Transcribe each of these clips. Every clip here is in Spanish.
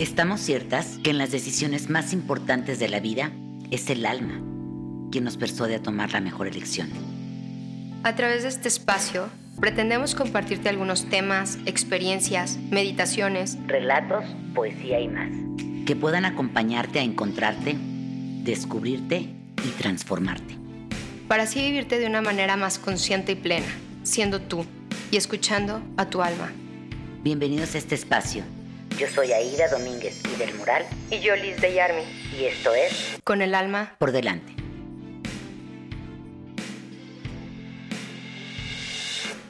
Estamos ciertas que en las decisiones más importantes de la vida es el alma quien nos persuade a tomar la mejor elección. A través de este espacio, pretendemos compartirte algunos temas, experiencias, meditaciones, relatos, poesía y más, que puedan acompañarte a encontrarte, descubrirte y transformarte. Para así vivirte de una manera más consciente y plena, siendo tú y escuchando a tu alma. Bienvenidos a este espacio yo soy Aida Domínguez y del Mural. Y yo Liz de Yarmi. Y esto es Con el alma por delante.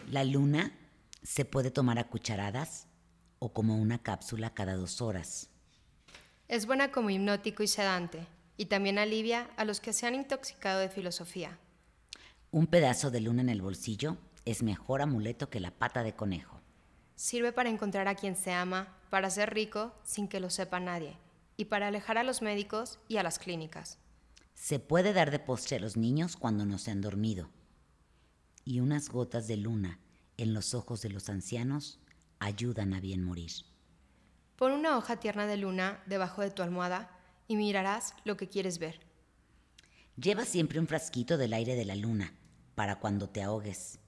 La luna se puede tomar a cucharadas o como una cápsula cada dos horas. Es buena como hipnótico y sedante, y también alivia a los que se han intoxicado de filosofía. Un pedazo de luna en el bolsillo es mejor amuleto que la pata de conejo. Sirve para encontrar a quien se ama, para ser rico sin que lo sepa nadie y para alejar a los médicos y a las clínicas. Se puede dar de postre a los niños cuando no se han dormido. Y unas gotas de luna en los ojos de los ancianos ayudan a bien morir. Pon una hoja tierna de luna debajo de tu almohada y mirarás lo que quieres ver. Lleva siempre un frasquito del aire de la luna para cuando te ahogues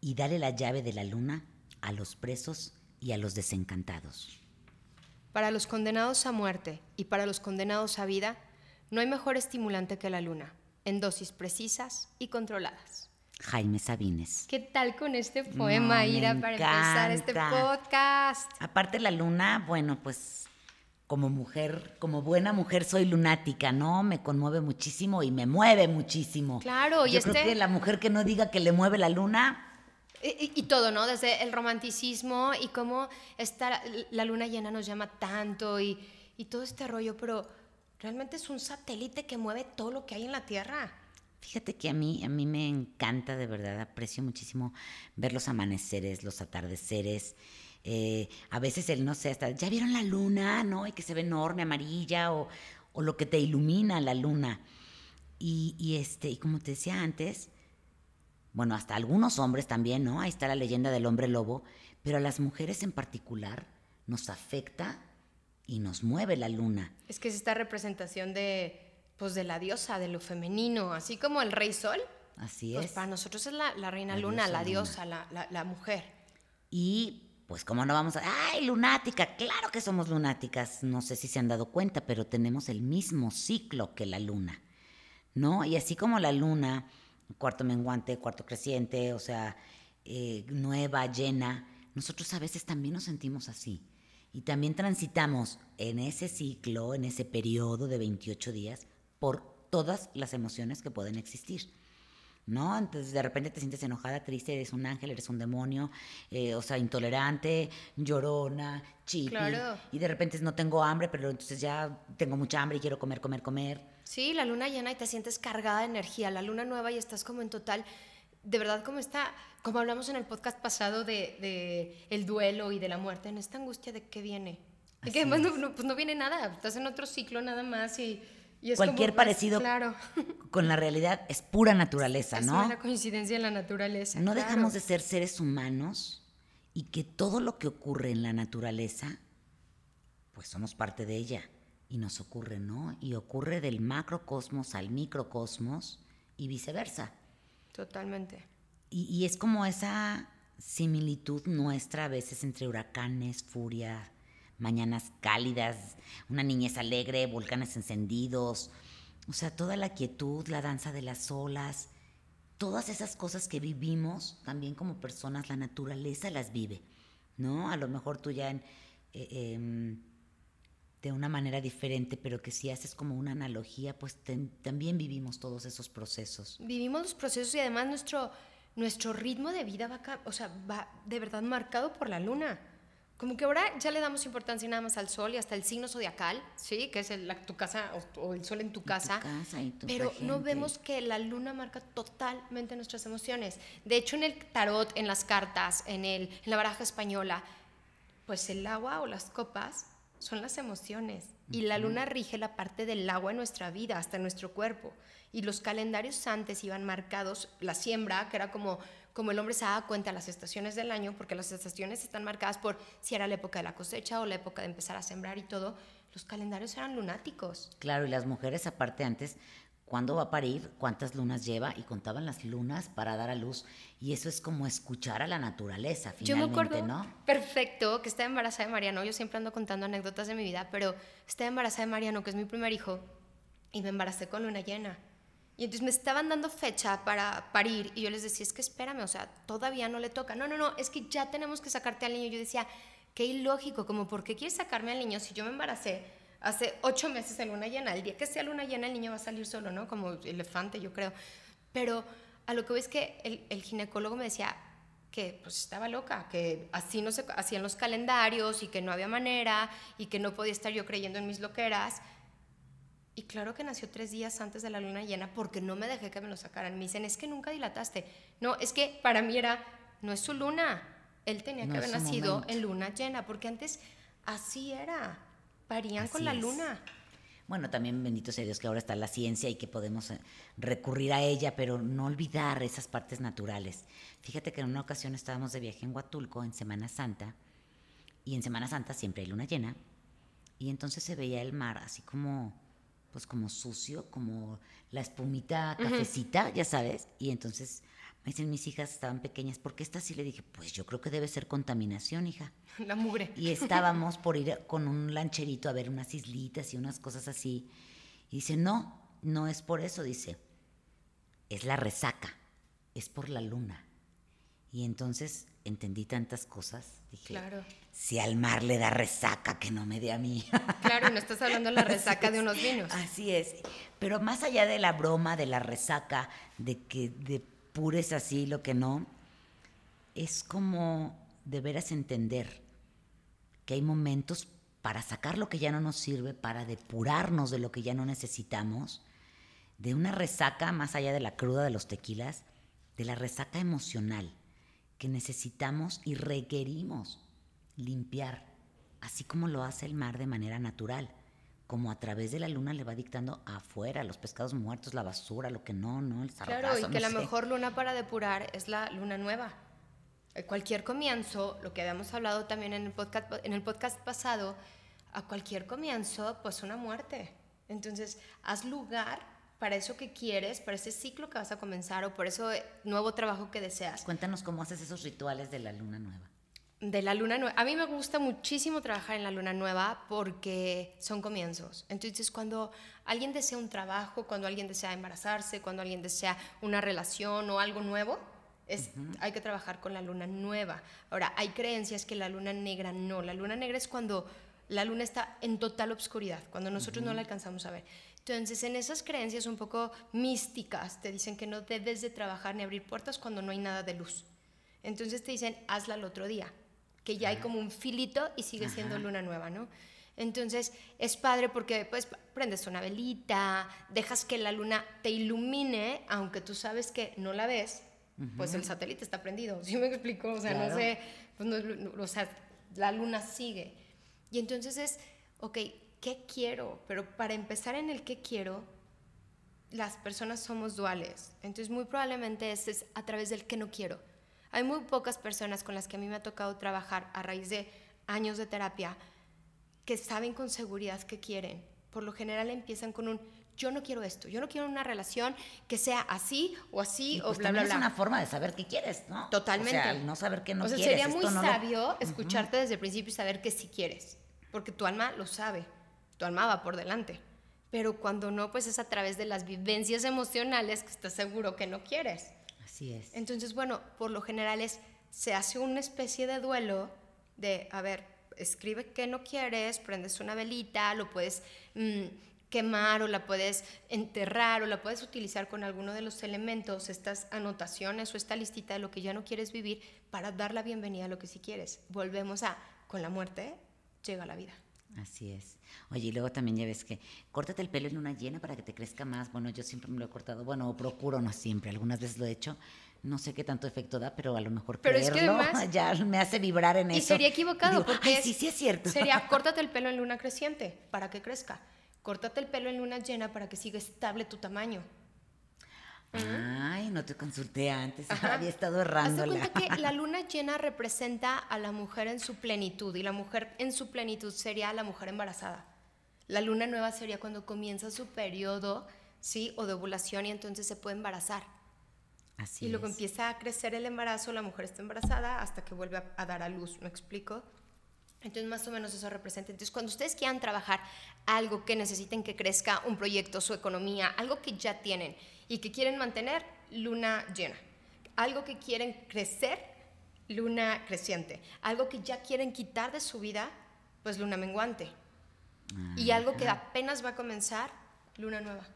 y dale la llave de la luna a los presos y a los desencantados. Para los condenados a muerte y para los condenados a vida, no hay mejor estimulante que la luna, en dosis precisas y controladas. Jaime Sabines. ¿Qué tal con este poema, Ira, para empezar este podcast? Aparte la luna, bueno, pues como mujer, como buena mujer soy lunática, ¿no? Me conmueve muchísimo y me mueve muchísimo. Claro, y Yo creo este que la mujer que no diga que le mueve la luna, y, todo, ¿no? Desde el romanticismo y cómo esta, la luna llena nos llama tanto y, y todo este rollo, pero realmente es un satélite que mueve todo lo que hay en la Tierra. Fíjate que a mí, a mí me encanta, de verdad, aprecio muchísimo ver los amaneceres, los atardeceres. Eh, a veces él, no sé, hasta, ya vieron la luna, ¿no? Y que se ve enorme, amarilla, o, o lo que te ilumina la luna. Y, y, este, y como te decía antes, bueno, hasta algunos hombres también, ¿no? Ahí está la leyenda del hombre lobo, pero a las mujeres en particular nos afecta y nos mueve la luna. Es que es esta representación de, pues, de la diosa, de lo femenino, así como el rey sol. Así pues es. Para nosotros es la, reina luna, la diosa, La, la, mujer. Y pues como no vamos a... ¡Ay, lunática! Claro que somos lunáticas. No sé si se han dado cuenta, pero tenemos el mismo ciclo que la luna. ¿No? Y así como la luna cuarto menguante, cuarto creciente, o sea, eh, nueva, llena. Nosotros a veces también nos sentimos así. Y también transitamos en ese ciclo, en ese periodo de 28 días, por todas las emociones que pueden existir. ¿No? Entonces de repente te sientes enojada, triste, eres un ángel, eres un demonio, eh, o sea, intolerante, llorona, chipi. Y de repente no tengo hambre, pero entonces ya tengo mucha hambre y quiero comer, comer, comer. Sí, la luna llena y te sientes cargada de energía, la luna nueva y estás como en total, de verdad como está, como hablamos en el podcast pasado de, el duelo y de la muerte, en esta angustia de qué viene. y que además no, pues no viene nada, estás en otro ciclo nada más y Cualquier parecido con la realidad es pura naturaleza, ¿no? Es una coincidencia en la naturaleza. No dejamos de ser seres humanos y que todo lo que ocurre en la naturaleza, pues somos parte de ella y nos ocurre, ¿no? Y ocurre del macrocosmos al microcosmos y viceversa. Totalmente. Y, y es como esa similitud nuestra a veces entre huracanes, furia, mañanas cálidas, una niñez alegre, volcanes encendidos, o sea, toda la quietud, la danza de las olas, todas esas cosas que vivimos también como personas, la naturaleza las vive, ¿no? A lo mejor tú ya en, eh, em, de una manera diferente, pero que si haces como una analogía, pues también vivimos todos esos procesos. Vivimos los procesos y además nuestro, nuestro ritmo de vida va, o sea, va de verdad marcado por la luna. Como que ahora ya le damos importancia nada más al sol y hasta el signo zodiacal, ¿sí? Que es el, tu casa o, el sol en tu casa. pero no vemos que la luna marca totalmente nuestras emociones. De hecho, en el tarot, en las cartas, en, el, en la baraja española, pues el agua o las copas son las emociones. Y la luna rige la parte del agua en nuestra vida, hasta en nuestro cuerpo. Y los calendarios antes iban marcados, la siembra, que era como como el hombre se da cuenta las estaciones del año, porque las estaciones están marcadas por si era la época de la cosecha o la época de empezar a sembrar y todo, los calendarios eran lunáticos. Claro, y las mujeres aparte antes, ¿cuándo va a parir? ¿Cuántas lunas lleva? Y contaban las lunas para dar a luz. Y eso es como escuchar a la naturaleza, finalmente, Yo me acuerdo ¿no? perfecto que estaba embarazada de Mariano. Yo siempre ando contando anécdotas de mi vida, pero estaba embarazada de Mariano, que es mi primer hijo, y me embaracé con luna llena. Y entonces me estaban dando fecha para parir y yo les decía, es que espérame, o sea, todavía no le toca. No, no, no, es que ya tenemos que sacarte al niño. Yo decía, qué ilógico, como, ¿por qué quieres sacarme al niño si yo me embaracé hace ocho meses en luna llena? El día que sea luna llena el niño va a salir solo, ¿no? Como elefante, yo creo. Pero a lo que ves que el, el ginecólogo me decía que pues estaba loca, que así no se hacían los calendarios y que no había manera y que no podía estar yo creyendo en mis loqueras. Y claro que nació tres días antes de la luna llena porque no me dejé que me lo sacaran. Me dicen, es que nunca dilataste. No, es que para mí era, no es su luna. Él tenía No que haber nacido momento. en luna llena porque antes así era. Parían Así con la es. luna. Bueno, también bendito sea Dios que ahora está la ciencia y que podemos eh, recurrir a ella, pero no olvidar esas partes naturales. Fíjate que en una ocasión estábamos de viaje en Huatulco en Semana Santa y en Semana Santa siempre hay luna llena y entonces se veía el mar así como pues como sucio, como la espumita cafecita, ya sabes, y entonces me dicen mis hijas estaban pequeñas, ¿por qué está así? Le dije, pues yo creo que debe ser contaminación, hija. La mugre. Y estábamos por ir con un lancherito a ver unas islitas y unas cosas así. Y dice, no, no es por eso, dice. Es la resaca, es por la luna. Y entonces entendí tantas cosas. Dije, Claro. si al mar le da resaca, que no me dé a mí. Claro, no estás hablando de la resaca de unos vinos. Así es. Pero más allá de la broma, de la resaca, de que depures así lo que no, es como de veras entender que hay momentos para sacar lo que ya no nos sirve, para depurarnos de lo que ya no necesitamos, de una resaca más allá de la cruda de los tequilas, de la resaca emocional que necesitamos y requerimos limpiar, así como lo hace el mar de manera natural, como a través de la luna le va dictando afuera, los pescados muertos, la basura, lo que no, no, el Claro, y que no la sé. mejor luna para depurar es la luna nueva. Eh, Cualquier comienzo, lo que habíamos hablado también en el podcast, en el podcast pasado, a cualquier comienzo, pues una muerte. Entonces, haz lugar para eso que quieres, para ese ciclo que vas a comenzar o por ese nuevo trabajo que deseas. Cuéntanos cómo haces esos rituales de la luna nueva. De la luna nueva. A mí me gusta muchísimo trabajar en la luna nueva porque son comienzos. Entonces, cuando alguien desea un trabajo, cuando alguien desea embarazarse, cuando alguien desea una relación o algo nuevo, es, hay que trabajar con la luna nueva. Ahora, hay creencias que la luna negra no. La luna negra es cuando la luna está en total obscuridad, cuando nosotros no la alcanzamos a ver. Entonces, en esas creencias un poco místicas, te dicen que no debes de trabajar ni abrir puertas cuando no hay nada de luz. Entonces te dicen, hazla el otro día, que ya hay como un filito y sigue siendo luna nueva, ¿no? Entonces es padre porque pues prendes una velita, dejas que la luna te ilumine, aunque tú sabes que no la ves, pues el satélite está prendido, ¿sí me explico? O sea, Claro. no sé, pues no no- o sea, la luna sigue. Y entonces es, ok, ¿qué quiero? Pero para empezar en el qué quiero, las personas somos duales. Entonces, muy probablemente ese es a través del que no quiero. Hay muy pocas personas con las que a mí me ha tocado trabajar a raíz de años de terapia que saben con seguridad qué quieren. Por lo general empiezan con un yo no quiero esto, yo no quiero una relación que sea así o así Y o pues bla, bla, también bla. es una forma de saber qué quieres, ¿no? Totalmente. O sea, no saber qué no o sea, quieres. sería muy esto no lo- sabio escucharte desde el principio y saber que sí quieres, porque tu alma lo sabe, tu alma va por delante. Pero cuando no, pues es a través de las vivencias emocionales que estás seguro que no quieres. Así es. Entonces, bueno, por lo general es, se hace una especie de duelo de, a ver, escribe que no quieres, prendes una velita, lo puedes mm, quemar o la puedes enterrar o la puedes utilizar con alguno de los elementos, estas anotaciones o esta listita de lo que ya no quieres vivir para dar la bienvenida a lo que sí quieres. Volvemos a, con la muerte llega la vida. Así es. Oye, y luego también ya ves que córtate el pelo en luna llena para que te crezca más. Bueno, yo siempre me lo he cortado. Bueno, o procuro, no siempre. Algunas veces lo he hecho. No sé qué tanto efecto da, pero a lo mejor Pero es que creerlo además- ya me hace vibrar en Y eso. sería equivocado, Digo, porque Ay, es- sí, sí es cierto. Sería córtate el pelo en luna creciente para que crezca. Córtate el pelo en luna llena para que siga estable tu tamaño. Ay, no te consulté antes, había estado errando. Haz de cuenta que la luna llena representa a la mujer en su plenitud y la mujer en su plenitud sería la mujer embarazada. La luna nueva sería cuando comienza su periodo, ¿sí? O de ovulación y entonces se puede embarazar. Así y luego es. empieza a crecer el embarazo, la mujer está embarazada hasta que vuelve a, a dar a luz, ¿me explico? Entonces, más o menos eso representa. Entonces, cuando ustedes quieran trabajar algo que necesiten que crezca, un proyecto, su economía, algo que ya tienen y que quieren mantener, luna llena. Algo que quieren crecer, luna creciente. Algo que ya quieren quitar de su vida, pues luna menguante. Y algo que apenas va a comenzar, luna nueva.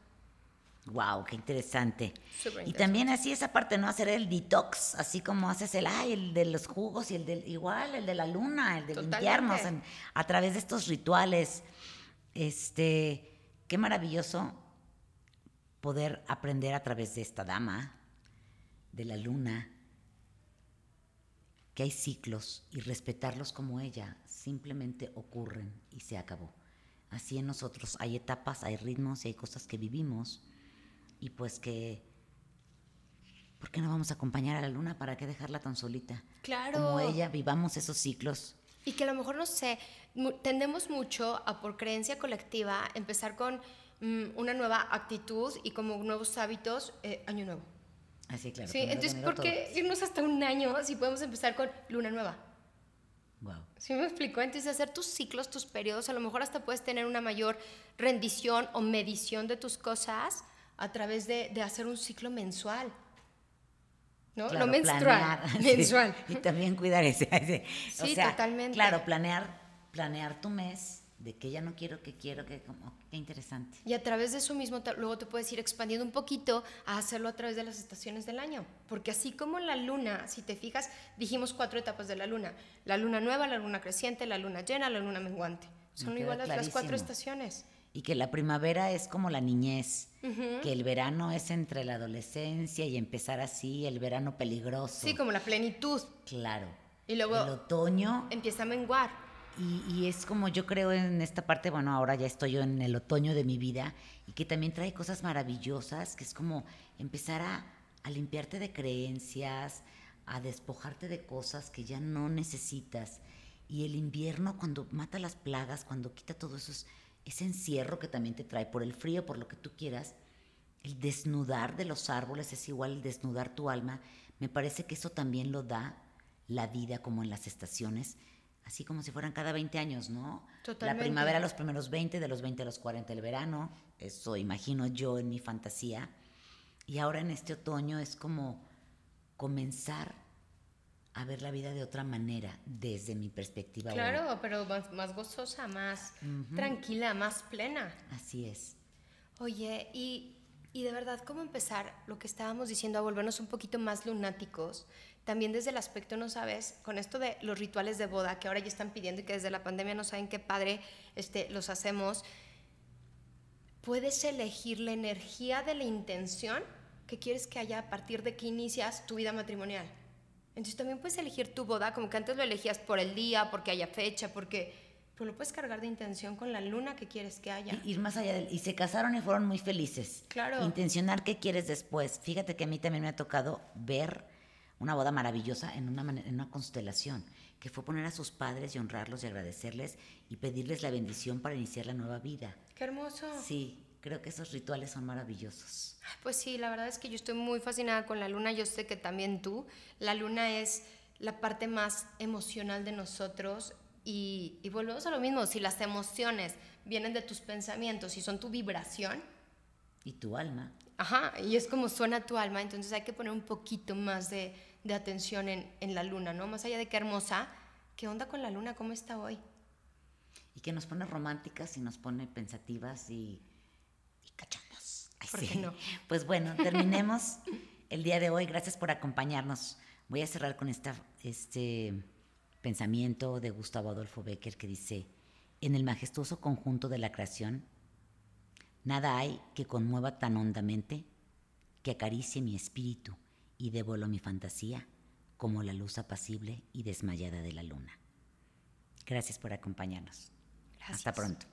Wow, qué interesante. Y también así esa parte, ¿no? Hacer el detox, así como haces el, ay, el de los jugos y el del, igual, el de la luna, el de Totalmente. limpiarnos en- a través de estos rituales. Este, qué maravilloso poder aprender a través de esta dama, de la luna, que hay ciclos y respetarlos como ella simplemente ocurren y se acabó. Así en nosotros hay etapas, hay ritmos y hay cosas que vivimos y pues que ¿por qué no vamos a acompañar a la luna para qué dejarla tan solita? Claro. Como ella vivamos esos ciclos. Y que a lo mejor, no sé, tendemos mucho a por creencia colectiva empezar con mm, una nueva actitud y como nuevos hábitos, eh, año nuevo. Así claro. sí, entonces, ¿por qué irnos hasta un año si podemos empezar con luna nueva? Wow. ¿Sí me explicó? Entonces, hacer tus ciclos, tus periodos, a lo mejor hasta puedes tener una mayor rendición o medición de tus cosas a través de, de hacer un ciclo mensual. ¿No? Claro, no menstrual, planear, sí, mensual. y también cuidar ese. ese. o Sí, sea, totalmente. Claro, planear, planear tu mes de que ya no quiero, que quiero, que como, qué interesante. Y a través de eso mismo te- luego te puedes ir expandiendo un poquito a hacerlo a través de las estaciones del año. Porque así como la luna, si te fijas, dijimos cuatro etapas de la luna. La luna nueva, la luna creciente, la luna llena, la luna menguante. Son iguales las cuatro estaciones. Y que la primavera es como la niñez, que el verano es entre la adolescencia y empezar así, el verano peligroso. Sí, como la plenitud. Claro. Y luego- el otoño Empieza a menguar. Y, y es como yo creo en esta parte, bueno, ahora ya estoy yo en el otoño de mi vida y que también trae cosas maravillosas, que es como empezar a, a limpiarte de creencias, a despojarte de cosas que ya no necesitas. Y el invierno cuando mata las plagas, cuando quita todo eso, es- ese encierro que también te trae por el frío, por lo que tú quieras, el desnudar de los árboles es igual el desnudar tu alma. Me parece que eso también lo da la vida como en las estaciones, así como si fueran cada 20 años, ¿no? Totalmente. La primavera a los primeros 20, de los 20 a los 40 el verano, eso imagino yo en mi fantasía. Y ahora en este otoño es como comenzar a ver la vida de otra manera desde mi perspectiva. Claro, pero más, más gozosa, más tranquila, más plena. Así es. Oye, y, y de verdad, ¿cómo empezar lo que estábamos diciendo a volvernos un poquito más lunáticos? También desde el aspecto, no sabes, con esto de los rituales de boda que ahora ya están pidiendo y que desde la pandemia no saben qué padre este, los hacemos, puedes elegir la energía de la intención que quieres que haya a partir de que inicias tu vida matrimonial. Entonces también puedes elegir tu boda, como que antes lo elegías por el día, porque haya fecha, porque... Pero lo puedes cargar de intención con la luna que quieres que haya. Y- Ir más allá del... Y se casaron y fueron muy felices. Claro. Intencionar qué quieres después. Fíjate que a mí también me ha tocado ver una boda maravillosa en una, en una constelación, que fue poner a sus padres y honrarlos y agradecerles y pedirles la bendición para iniciar la nueva vida. Qué hermoso. Sí, creo que esos rituales son maravillosos. Pues sí, la verdad es que yo estoy muy fascinada con la luna. Yo sé que también tú. La luna es la parte más emocional de nosotros. Y, y volvemos a lo mismo. Si las emociones vienen de tus pensamientos y son tu vibración, Y tu alma. ajá, y es como suena tu alma, entonces hay que poner un poquito más de, de atención en, en la luna, ¿no? Más allá de qué hermosa, ¿qué onda con la luna? ¿Cómo está hoy? Y que nos pone románticas y nos pone pensativas y, y cachondas. Ay, ¿Por sí. qué no? Pues bueno, terminemos el día de hoy. Gracias por acompañarnos. Voy a cerrar con esta, este pensamiento de Gustavo Adolfo Becker que dice, en el majestuoso conjunto de la creación, nada hay que conmueva tan hondamente, que acaricie mi espíritu y a mi fantasía, como la luz apacible y desmayada de la luna. Gracias por acompañarnos. Gracias. Hasta pronto.